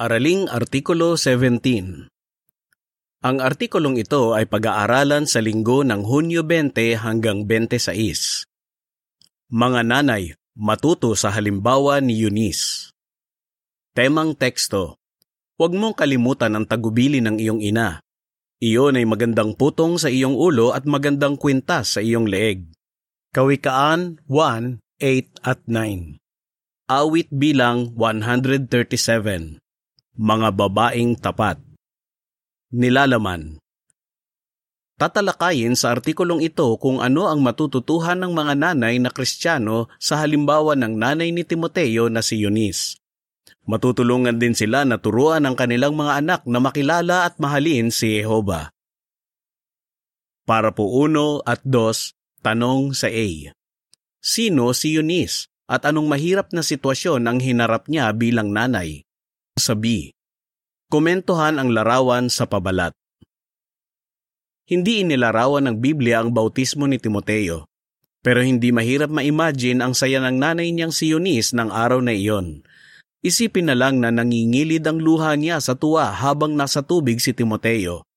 Araling Artikulo 17 Ang artikulong ito ay pag-aaralan sa linggo ng Hunyo 20 hanggang 26. Mga nanay, matuto sa halimbawa ni Eunice. Temang teksto Huwag mong kalimutan ang tagubili ng iyong ina. Iyon ay magandang putong sa iyong ulo at magandang kwintas sa iyong leeg. Kawikaan 1, 8 at 9 Awit bilang 137 Mga babaeng tapat Nilalaman Tatalakayin sa artikulong ito kung ano ang matututuhan ng mga nanay na kristyano sa halimbawa ng nanay ni Timoteo na si Eunice. Matutulungan din sila na turuan ang kanilang mga anak na makilala at mahalin si Jehova. Para po uno at dos, tanong sa A. Sino si Eunice at anong mahirap na sitwasyon ang hinarap niya bilang nanay? Sa B. Komentuhan ang larawan sa pabalat. Hindi inilarawan ng Biblia ang bautismo ni Timoteo, pero hindi mahirap ma-imagine ang saya ng nanay niyang si Eunice ng araw na iyon. Isipin na lang na nangingilid ang luha niya sa tuwa habang nasa tubig si Timoteo.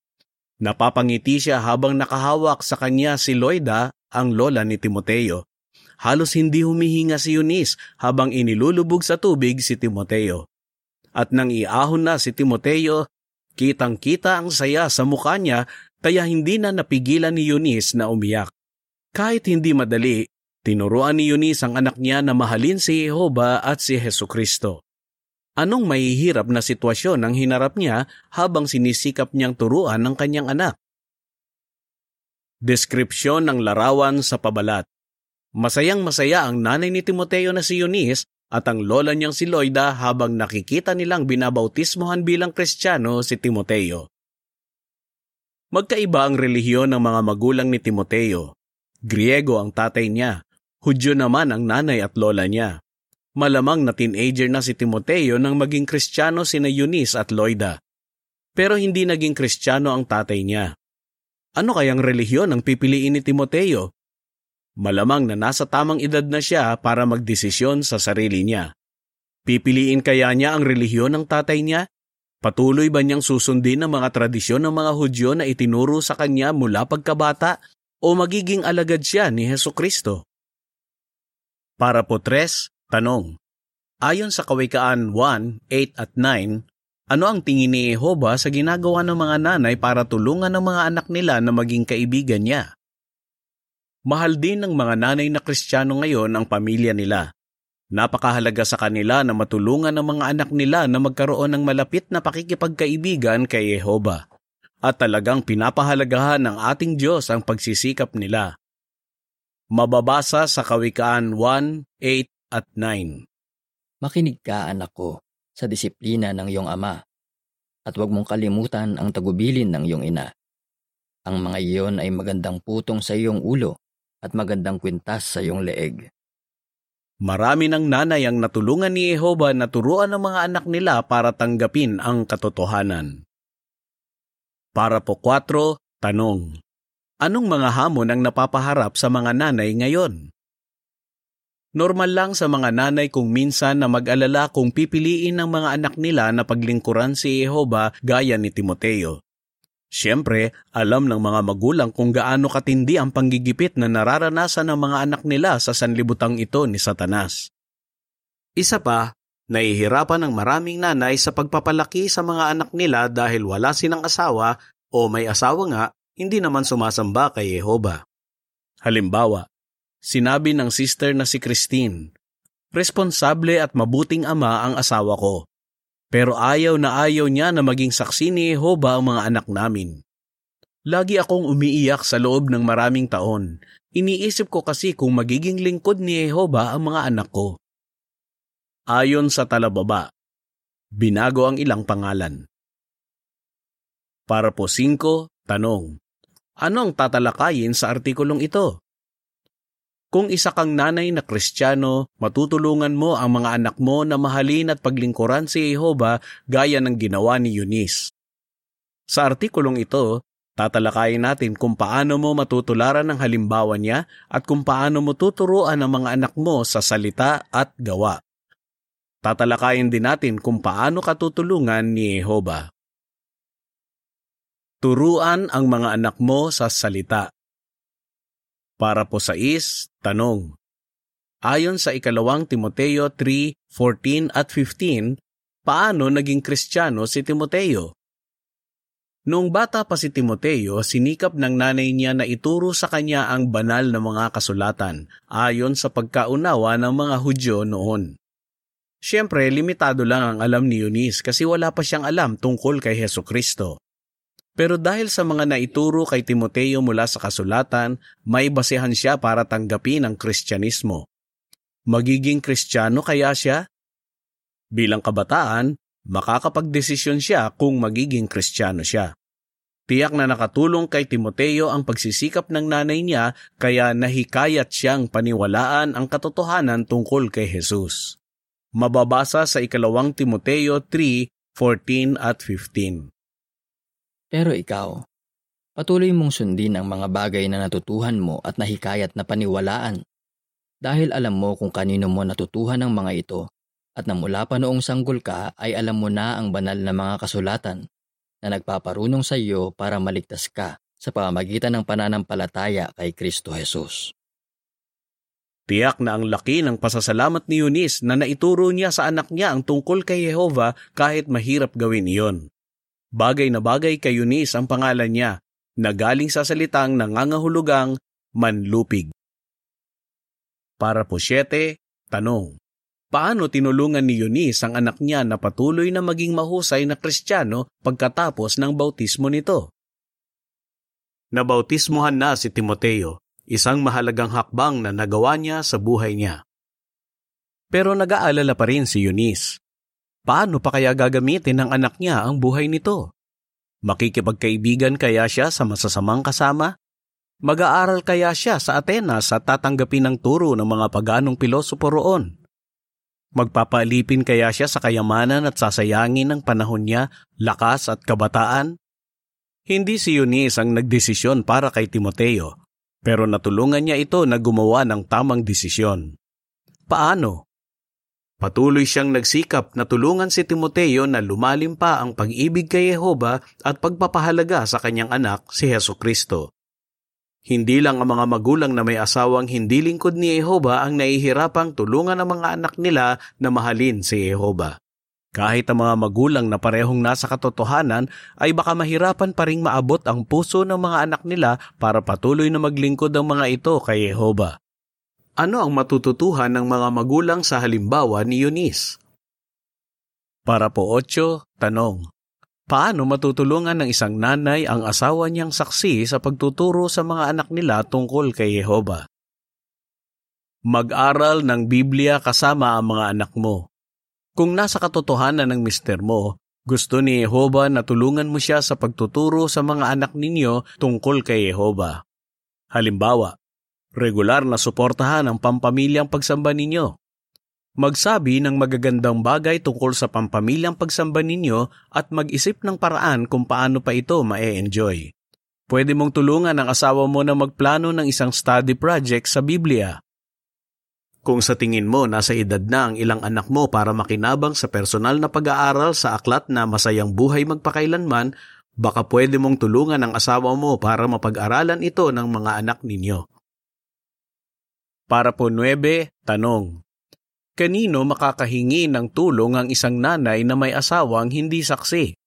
Napapangiti siya habang nakahawak sa kanya si Loida, ang lola ni Timoteo. Halos hindi humihinga si Eunice habang inilulubog sa tubig si Timoteo. At nang iahon na si Timoteo, kitang-kita ang saya sa mukha niya kaya hindi na napigilan ni Eunice na umiyak. Kahit hindi madali, tinuruan ni Eunice ang anak niya na mahalin si Jehova at si Heso Kristo. Anong mahihirap na sitwasyon ang hinarap niya habang sinisikap niyang turuan ng kanyang anak? Deskripsyon ng larawan sa pabalat Masayang masaya ang nanay ni Timoteo na si Eunice at ang lola niyang si Loida habang nakikita nilang binabautismohan bilang kristyano si Timoteo. Magkaiba ang relihiyon ng mga magulang ni Timoteo. Griego ang tatay niya, Hudyo naman ang nanay at lola niya. Malamang na teenager na si Timoteo nang maging kristyano sina Eunice at Loida. Pero hindi naging kristyano ang tatay niya. Ano kayang relihiyon ang pipiliin ni Timoteo? Malamang na nasa tamang edad na siya para magdesisyon sa sarili niya. Pipiliin kaya niya ang relihiyon ng tatay niya? Patuloy ba niyang susundin ang mga tradisyon ng mga Hudyo na itinuro sa kanya mula pagkabata o magiging alagad siya ni Heso Kristo? Para po tres, Tanong. Ayon sa Kawikaan 1, 8 at 9, ano ang tingin ni Jehova sa ginagawa ng mga nanay para tulungan ng mga anak nila na maging kaibigan niya? Mahal din ng mga nanay na kristyano ngayon ang pamilya nila. Napakahalaga sa kanila na matulungan ng mga anak nila na magkaroon ng malapit na pakikipagkaibigan kay Jehova. At talagang pinapahalagahan ng ating Diyos ang pagsisikap nila. Mababasa sa Kawikaan 1, 8 at 9. Makinig ka, anak ko, sa disiplina ng iyong ama, at huwag mong kalimutan ang tagubilin ng iyong ina. Ang mga iyon ay magandang putong sa iyong ulo at magandang kwintas sa iyong leeg. Marami ng nanay ang natulungan ni Jehova na turuan ng mga anak nila para tanggapin ang katotohanan. Para po 4, tanong. Anong mga hamon ang napapaharap sa mga nanay ngayon? Normal lang sa mga nanay kung minsan na mag-alala kung pipiliin ng mga anak nila na paglingkuran si Jehova gaya ni Timoteo. Siyempre, alam ng mga magulang kung gaano katindi ang panggigipit na nararanasan ng mga anak nila sa sanlibutang ito ni Satanas. Isa pa, nahihirapan ng maraming nanay sa pagpapalaki sa mga anak nila dahil wala silang asawa o may asawa nga, hindi naman sumasamba kay Jehova. Halimbawa, Sinabi ng sister na si Christine, Responsable at mabuting ama ang asawa ko. Pero ayaw na ayaw niya na maging saksi ni Jehova ang mga anak namin. Lagi akong umiiyak sa loob ng maraming taon. Iniisip ko kasi kung magiging lingkod ni Jehova ang mga anak ko. Ayon sa talababa, binago ang ilang pangalan. Para po 5, tanong. Ano ang tatalakayin sa artikulong ito? Kung isa kang nanay na kristyano, matutulungan mo ang mga anak mo na mahalin at paglingkuran si Jehova gaya ng ginawa ni Eunice. Sa artikulong ito, tatalakayin natin kung paano mo matutularan ang halimbawa niya at kung paano mo tuturuan ang mga anak mo sa salita at gawa. tatalakayin din natin kung paano katutulungan ni Jehova. Turuan ang mga anak mo sa salita. Para po sa is, tanong. Ayon sa ikalawang Timoteo 3:14 at 15, paano naging Kristiyano si Timoteo? Noong bata pa si Timoteo, sinikap ng nanay niya na ituro sa kanya ang banal na mga kasulatan ayon sa pagkaunawa ng mga Hudyo noon. Siyempre, limitado lang ang alam ni Eunice kasi wala pa siyang alam tungkol kay Heso Kristo. Pero dahil sa mga naituro kay Timoteo mula sa kasulatan, may basehan siya para tanggapin ang Kristyanismo. Magiging Kristiyano kaya siya? Bilang kabataan, makakapagdesisyon siya kung magiging Kristiyano siya. Tiyak na nakatulong kay Timoteo ang pagsisikap ng nanay niya kaya nahikayat siyang paniwalaan ang katotohanan tungkol kay Jesus. Mababasa sa ikalawang Timoteo 3:14 at 15. Pero ikaw, patuloy mong sundin ang mga bagay na natutuhan mo at nahikayat na paniwalaan. Dahil alam mo kung kanino mo natutuhan ang mga ito at na mula pa noong sanggol ka ay alam mo na ang banal na mga kasulatan na nagpaparunong sa iyo para maligtas ka sa pamamagitan ng pananampalataya kay Kristo Jesus. Tiyak na ang laki ng pasasalamat ni Eunice na naituro niya sa anak niya ang tungkol kay Jehova kahit mahirap gawin iyon. Bagay na bagay kay Eunice ang pangalan niya na galing sa salitang nangangahulugang manlupig. Para po siyete, tanong. Paano tinulungan ni Eunice ang anak niya na patuloy na maging mahusay na kristyano pagkatapos ng bautismo nito? Nabautismohan na si Timoteo, isang mahalagang hakbang na nagawa niya sa buhay niya. Pero nag-aalala pa rin si Eunice Paano pa kaya gagamitin ng anak niya ang buhay nito? Makikipagkaibigan kaya siya sa masasamang kasama? Mag-aaral kaya siya sa Atenas at tatanggapin ng turo ng mga paganong pilosopo roon? Magpapalipin kaya siya sa kayamanan at sasayangin ng panahon niya, lakas at kabataan? Hindi si Eunice ang nagdesisyon para kay Timoteo, pero natulungan niya ito na gumawa ng tamang desisyon. Paano? Patuloy siyang nagsikap na tulungan si Timoteo na lumalim pa ang pag-ibig kay Jehova at pagpapahalaga sa kanyang anak, si Heso Kristo. Hindi lang ang mga magulang na may asawang hindi lingkod ni Jehova ang nahihirapang tulungan ang mga anak nila na mahalin si Jehova. Kahit ang mga magulang na parehong nasa katotohanan ay baka mahirapan pa ring maabot ang puso ng mga anak nila para patuloy na maglingkod ang mga ito kay Jehova. Ano ang matututuhan ng mga magulang sa halimbawa ni Eunice? Para po 8, tanong. Paano matutulungan ng isang nanay ang asawa niyang saksi sa pagtuturo sa mga anak nila tungkol kay Jehova? Mag-aral ng Biblia kasama ang mga anak mo. Kung nasa katotohanan ng mister mo, gusto ni Jehova na tulungan mo siya sa pagtuturo sa mga anak ninyo tungkol kay Jehova. Halimbawa, regular na suportahan ang pampamilyang pagsamba ninyo. Magsabi ng magagandang bagay tungkol sa pampamilyang pagsamba ninyo at mag-isip ng paraan kung paano pa ito ma-enjoy. Pwede mong tulungan ang asawa mo na magplano ng isang study project sa Biblia. Kung sa tingin mo nasa edad na ang ilang anak mo para makinabang sa personal na pag-aaral sa aklat na masayang buhay magpakailanman, baka pwede mong tulungan ang asawa mo para mapag-aralan ito ng mga anak ninyo. Para po 9, tanong. Kanino makakahingi ng tulong ang isang nanay na may asawang hindi saksi?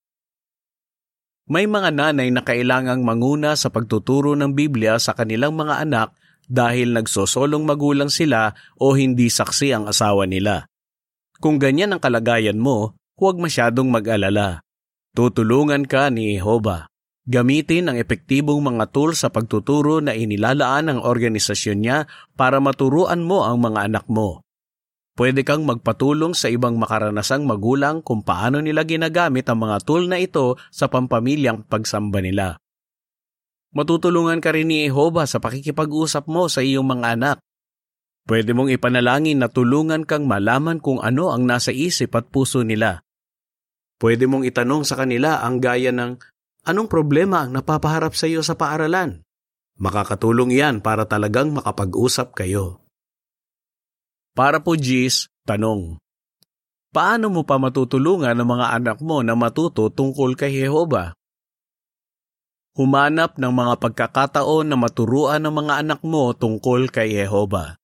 May mga nanay na kailangang manguna sa pagtuturo ng Biblia sa kanilang mga anak dahil nagsosolong magulang sila o hindi saksi ang asawa nila. Kung ganyan ang kalagayan mo, huwag masyadong mag-alala. Tutulungan ka ni Jehova. Gamitin ang epektibong mga tools sa pagtuturo na inilalaan ng organisasyon niya para maturuan mo ang mga anak mo. Pwede kang magpatulong sa ibang makaranasang magulang kung paano nila ginagamit ang mga tool na ito sa pampamilyang pagsamba nila. Matutulungan ka rin ni Jehova sa pakikipag-usap mo sa iyong mga anak. Pwede mong ipanalangin na tulungan kang malaman kung ano ang nasa isip at puso nila. Pwede mong itanong sa kanila ang gaya ng Anong problema ang napapaharap sa iyo sa paaralan? Makakatulong yan para talagang makapag-usap kayo. Para po Gis, tanong. paano mo pa matutulungan ang mga anak mo na matuto tungkol kay Jehova? Humanap ng mga pagkakataon na maturuan ng mga anak mo tungkol kay Jehova.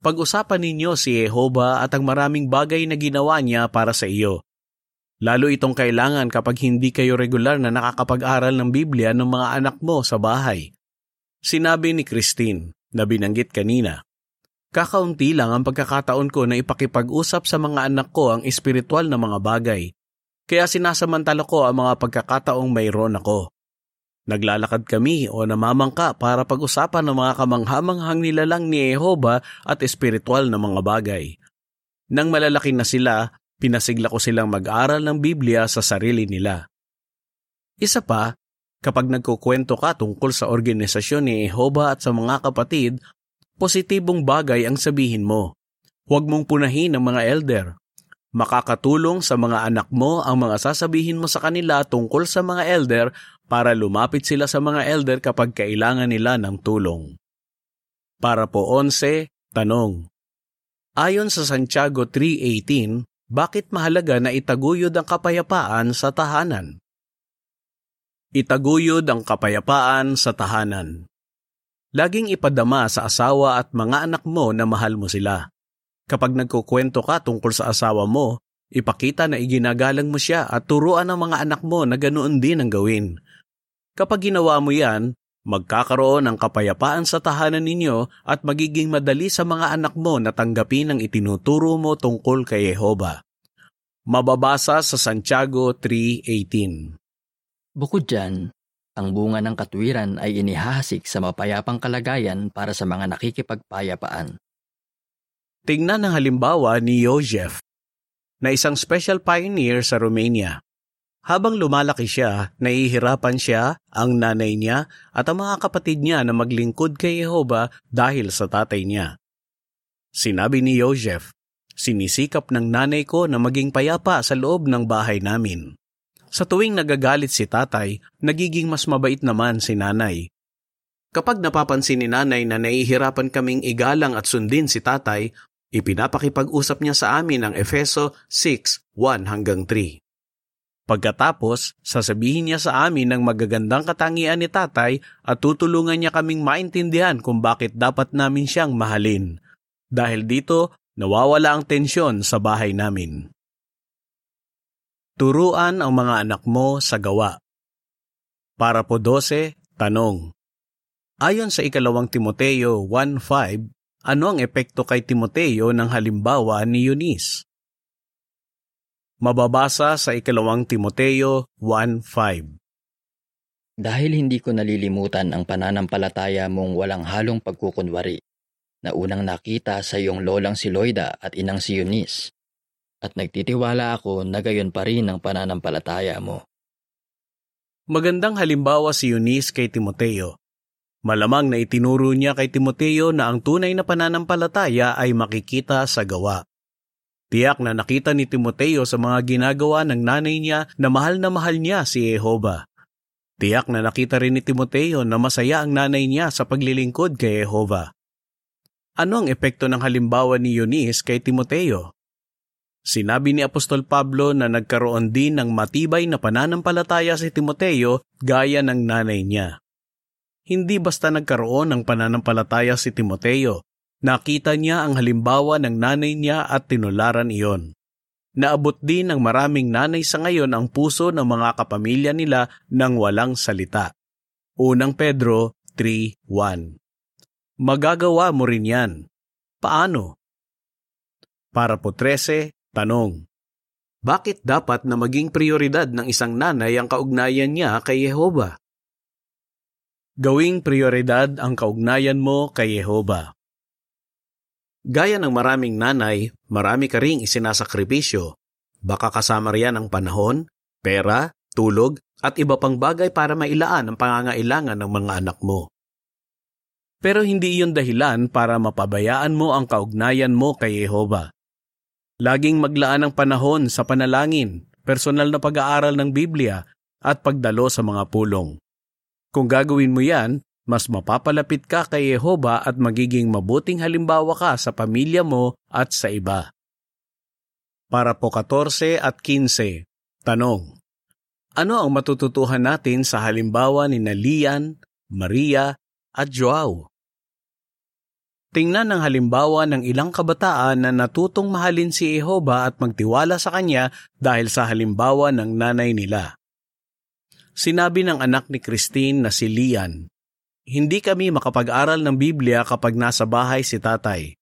Pag-usapan ninyo si Jehova at ang maraming bagay na ginawa niya para sa iyo. Lalo itong kailangan kapag hindi kayo regular na nakakapag-aral ng Biblia ng mga anak mo sa bahay. Sinabi ni Christine na binanggit kanina. Kakaunti lang ang pagkakataon ko na ipakipag-usap sa mga anak ko ang espiritual na mga bagay. Kaya sinasamantala ko ang mga pagkakataong mayroon ako. Naglalakad kami o namamangka para pag-usapan ng mga kamanghamanghang nilalang ni Jehova at espiritual na mga bagay. Nang malalaki na sila, pinasigla ko silang mag-aral ng Biblia sa sarili nila. Isa pa, kapag nagkukwento ka tungkol sa organisasyon ni Jehova at sa mga kapatid positibong bagay ang sabihin mo. Huwag mong punahin ang mga elder. Makakatulong sa mga anak mo ang mga sasabihin mo sa kanila tungkol sa mga elder para lumapit sila sa mga elder kapag kailangan nila ng tulong. Para po 11, tanong. Ayon sa Santiago 3.18, bakit mahalaga na itaguyod ang kapayapaan sa tahanan? Itaguyod ang kapayapaan sa tahanan. Laging ipadama sa asawa at mga anak mo na mahal mo sila. Kapag nagkukwento ka tungkol sa asawa mo, ipakita na iginagalang mo siya at turuan ang mga anak mo na ganoon din ang gawin. Kapag ginawa mo yan, magkakaroon ng kapayapaan sa tahanan ninyo at magiging madali sa mga anak mo na tanggapin ang itinuturo mo tungkol kay Jehova. Mababasa sa Santiago 3.18 Bukod dyan, ang bunga ng katwiran ay inihahasik sa mapayapang kalagayan para sa mga nakikipagpayapaan. Tingnan ang halimbawa ni Joseph, na isang special pioneer sa Romania. Habang lumalaki siya, nahihirapan siya, ang nanay niya at ang mga kapatid niya na maglingkod kay Jehova dahil sa tatay niya. Sinabi ni Joseph, sinisikap ng nanay ko na maging payapa sa loob ng bahay namin. Sa tuwing nagagalit si tatay, nagiging mas mabait naman si nanay. Kapag napapansin ni nanay na nahihirapan kaming igalang at sundin si tatay, ipinapakipag-usap niya sa amin ang Efeso 6:1 hanggang 3. Pagkatapos, sasabihin niya sa amin ng magagandang katangian ni tatay at tutulungan niya kaming maintindihan kung bakit dapat namin siyang mahalin. Dahil dito, nawawala ang tensyon sa bahay namin. Turuan ang mga anak mo sa gawa. Para po 12, tanong. Ayon sa ikalawang Timoteo 1.5, ano ang epekto kay Timoteo ng halimbawa ni Eunice? Mababasa sa ikalawang Timoteo 1.5 Dahil hindi ko nalilimutan ang pananampalataya mong walang halong pagkukunwari, na unang nakita sa iyong lolang si Loida at inang si Eunice, at nagtitiwala ako na gayon pa rin ang pananampalataya mo. Magandang halimbawa si Eunice kay Timoteo. Malamang na itinuro niya kay Timoteo na ang tunay na pananampalataya ay makikita sa gawa. Tiyak na nakita ni Timoteo sa mga ginagawa ng nanay niya na mahal na mahal niya si Jehova. Tiyak na nakita rin ni Timoteo na masaya ang nanay niya sa paglilingkod kay Jehova. Ano ang epekto ng halimbawa ni Eunice kay Timoteo? Sinabi ni Apostol Pablo na nagkaroon din ng matibay na pananampalataya si Timoteo gaya ng nanay niya. Hindi basta nagkaroon ng pananampalataya si Timoteo, nakita niya ang halimbawa ng nanay niya at tinularan iyon. Naabot din ng maraming nanay sa ngayon ang puso ng mga kapamilya nila nang walang salita. Unang Pedro 3.1 Magagawa mo rin yan. Paano? Para po 13, Tanong. Bakit dapat na maging prioridad ng isang nanay ang kaugnayan niya kay Yehova? Gawing prioridad ang kaugnayan mo kay Yehova. Gaya ng maraming nanay, marami ka ring isinasakripisyo. Baka kasama riyan ang panahon, pera, tulog, at iba pang bagay para mailaan ang pangangailangan ng mga anak mo. Pero hindi iyon dahilan para mapabayaan mo ang kaugnayan mo kay Yehova. Laging maglaan ng panahon sa panalangin, personal na pag-aaral ng Biblia, at pagdalo sa mga pulong. Kung gagawin mo yan, mas mapapalapit ka kay Yehova at magiging mabuting halimbawa ka sa pamilya mo at sa iba. Para po 14 at 15. Tanong. Ano ang matututuhan natin sa halimbawa ni Nalian, Maria, at Joao? Tingnan ang halimbawa ng ilang kabataan na natutong mahalin si Jehova at magtiwala sa kanya dahil sa halimbawa ng nanay nila. Sinabi ng anak ni Christine na si Lian, Hindi kami makapag-aral ng Biblia kapag nasa bahay si tatay.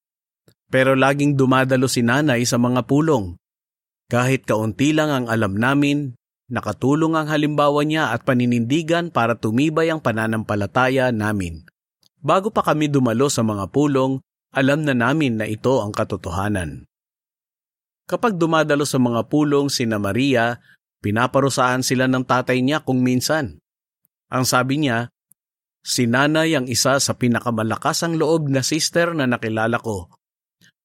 Pero laging dumadalo si nanay sa mga pulong. Kahit kaunti lang ang alam namin, nakatulong ang halimbawa niya at paninindigan para tumibay ang pananampalataya namin. Bago pa kami dumalo sa mga pulong, alam na namin na ito ang katotohanan. Kapag dumadalo sa mga pulong sina Maria, pinaparusahan sila ng tatay niya kung minsan. Ang sabi niya, si nanay ang isa sa pinakamalakas ang loob na sister na nakilala ko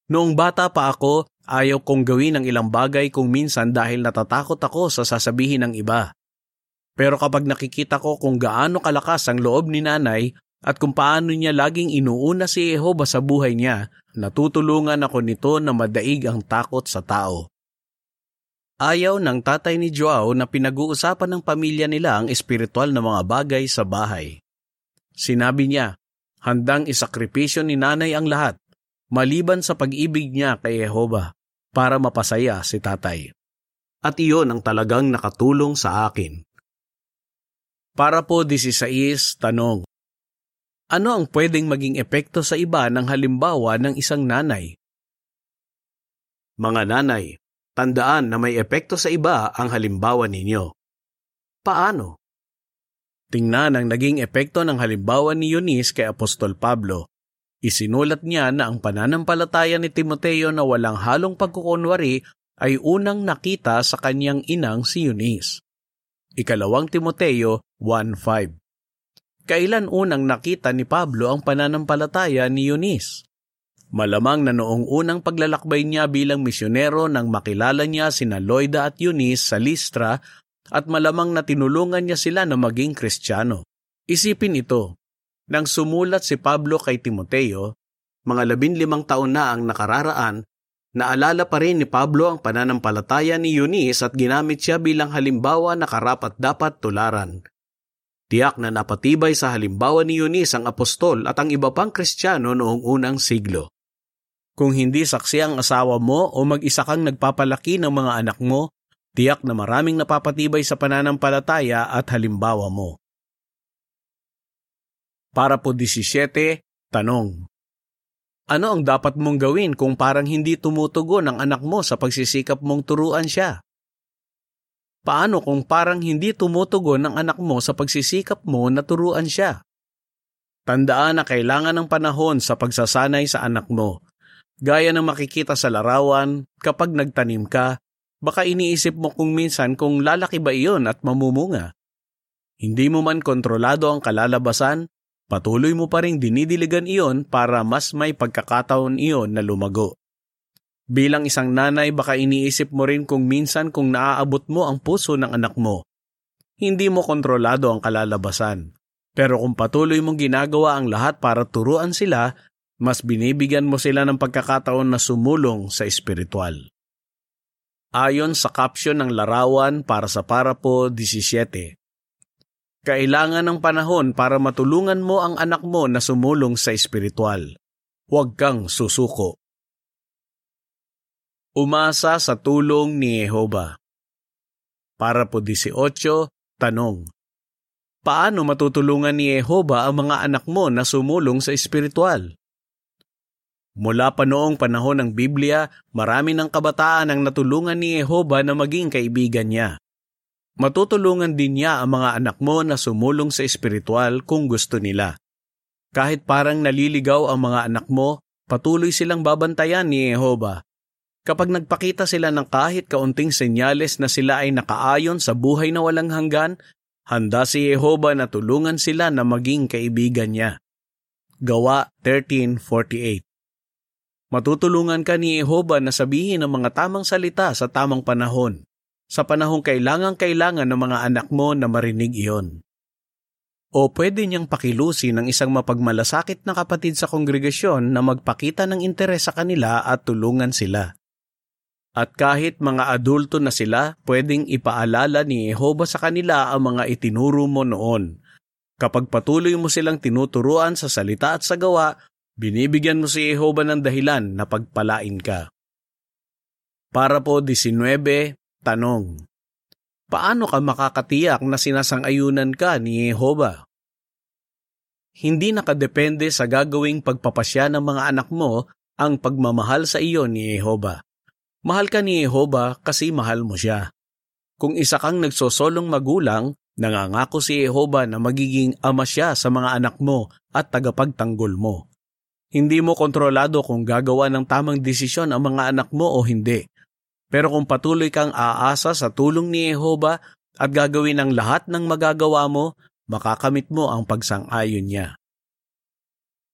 Noong bata pa ako, ayaw kong gawin ang ilang bagay kung minsan dahil natatakot ako sa sasabihin ng iba. Pero kapag nakikita ko kung gaano kalakas ang loob ni nanay at kung paano niya laging inuuna si Jehova sa buhay niya, natutulungan ako nito na madaig ang takot sa tao. Ayaw ng tatay ni Joao na pinag-uusapan ng pamilya nila ang espiritual na mga bagay sa bahay. Sinabi niya, handang isakripisyo ni nanay ang lahat maliban sa pag-ibig niya kay Jehova para mapasaya si tatay. At iyon ang talagang nakatulong sa akin. Para po 16, tanong. Ano ang pwedeng maging epekto sa iba ng halimbawa ng isang nanay? Mga nanay, tandaan na may epekto sa iba ang halimbawa ninyo. Paano? Tingnan ang naging epekto ng halimbawa ni Eunice kay Apostol Pablo Isinulat niya na ang pananampalataya ni Timoteo na walang halong pagkukunwari ay unang nakita sa kanyang inang si Eunice. Ikalawang Timoteo 1.5 Kailan unang nakita ni Pablo ang pananampalataya ni Eunice? Malamang na noong unang paglalakbay niya bilang misyonero nang makilala niya sina Loida at Eunice sa Listra at malamang na tinulungan niya sila na maging Kristiyano. Isipin ito, nang sumulat si Pablo kay Timoteo, mga labinlimang taon na ang nakararaan, naalala pa rin ni Pablo ang pananampalataya ni Eunice at ginamit siya bilang halimbawa na karapat dapat tularan. Tiyak na napatibay sa halimbawa ni Eunice ang apostol at ang iba pang kristyano noong unang siglo. Kung hindi saksi ang asawa mo o mag-isa kang nagpapalaki ng mga anak mo, tiyak na maraming napapatibay sa pananampalataya at halimbawa mo. Para po 17, tanong. Ano ang dapat mong gawin kung parang hindi tumutugon ang anak mo sa pagsisikap mong turuan siya? Paano kung parang hindi tumutugon ang anak mo sa pagsisikap mo na turuan siya? Tandaan na kailangan ng panahon sa pagsasanay sa anak mo. Gaya ng makikita sa larawan, kapag nagtanim ka, baka iniisip mo kung minsan kung lalaki ba iyon at mamumunga. Hindi mo man kontrolado ang kalalabasan, patuloy mo pa rin dinidiligan iyon para mas may pagkakataon iyon na lumago. Bilang isang nanay baka iniisip mo rin kung minsan kung naaabot mo ang puso ng anak mo. Hindi mo kontrolado ang kalalabasan. Pero kung patuloy mong ginagawa ang lahat para turuan sila, mas binibigyan mo sila ng pagkakataon na sumulong sa espiritual. Ayon sa caption ng larawan para sa Parapo 17, kailangan ng panahon para matulungan mo ang anak mo na sumulong sa espiritual. Huwag kang susuko. Umasa sa tulong ni Jehova. Para po 18, tanong. Paano matutulungan ni Jehova ang mga anak mo na sumulong sa espiritual? Mula pa noong panahon ng Biblia, marami ng kabataan ang natulungan ni Jehova na maging kaibigan niya. Matutulungan din niya ang mga anak mo na sumulong sa espiritual kung gusto nila. Kahit parang naliligaw ang mga anak mo, patuloy silang babantayan ni Jehova. Kapag nagpakita sila ng kahit kaunting senyales na sila ay nakaayon sa buhay na walang hanggan, handa si Jehova na tulungan sila na maging kaibigan niya. Gawa 13.48 Matutulungan ka ni Jehova na sabihin ang mga tamang salita sa tamang panahon sa panahong kailangang-kailangan ng mga anak mo na marinig iyon. O pwede niyang pakilusin ng isang mapagmalasakit na kapatid sa kongregasyon na magpakita ng interes sa kanila at tulungan sila. At kahit mga adulto na sila, pwedeng ipaalala ni Jehova sa kanila ang mga itinuro mo noon. Kapag patuloy mo silang tinuturuan sa salita at sa gawa, binibigyan mo si Jehova ng dahilan na pagpalain ka. Para po 19, tanong. Paano ka makakatiyak na sinasang-ayunan ka ni Jehova? Hindi nakadepende sa gagawing pagpapasya ng mga anak mo ang pagmamahal sa iyo ni Jehova. Mahal ka ni Jehova kasi mahal mo siya. Kung isa kang nagsosolong magulang, nangangako si Jehova na magiging ama siya sa mga anak mo at tagapagtanggol mo. Hindi mo kontrolado kung gagawa ng tamang desisyon ang mga anak mo o hindi. Pero kung patuloy kang aasa sa tulong ni Jehova at gagawin ang lahat ng magagawa mo, makakamit mo ang pagsang-ayon niya.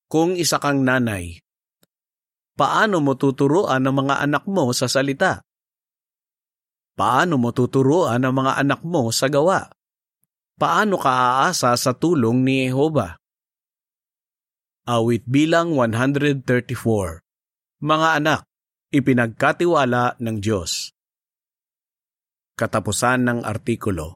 Kung isa kang nanay, Paano mo tuturuan ang mga anak mo sa salita? Paano mo tuturuan ang mga anak mo sa gawa? Paano ka aasa sa tulong ni Jehova? Awit bilang 134 Mga anak, ipinagkatiwala ng Diyos. Katapusan ng artikulo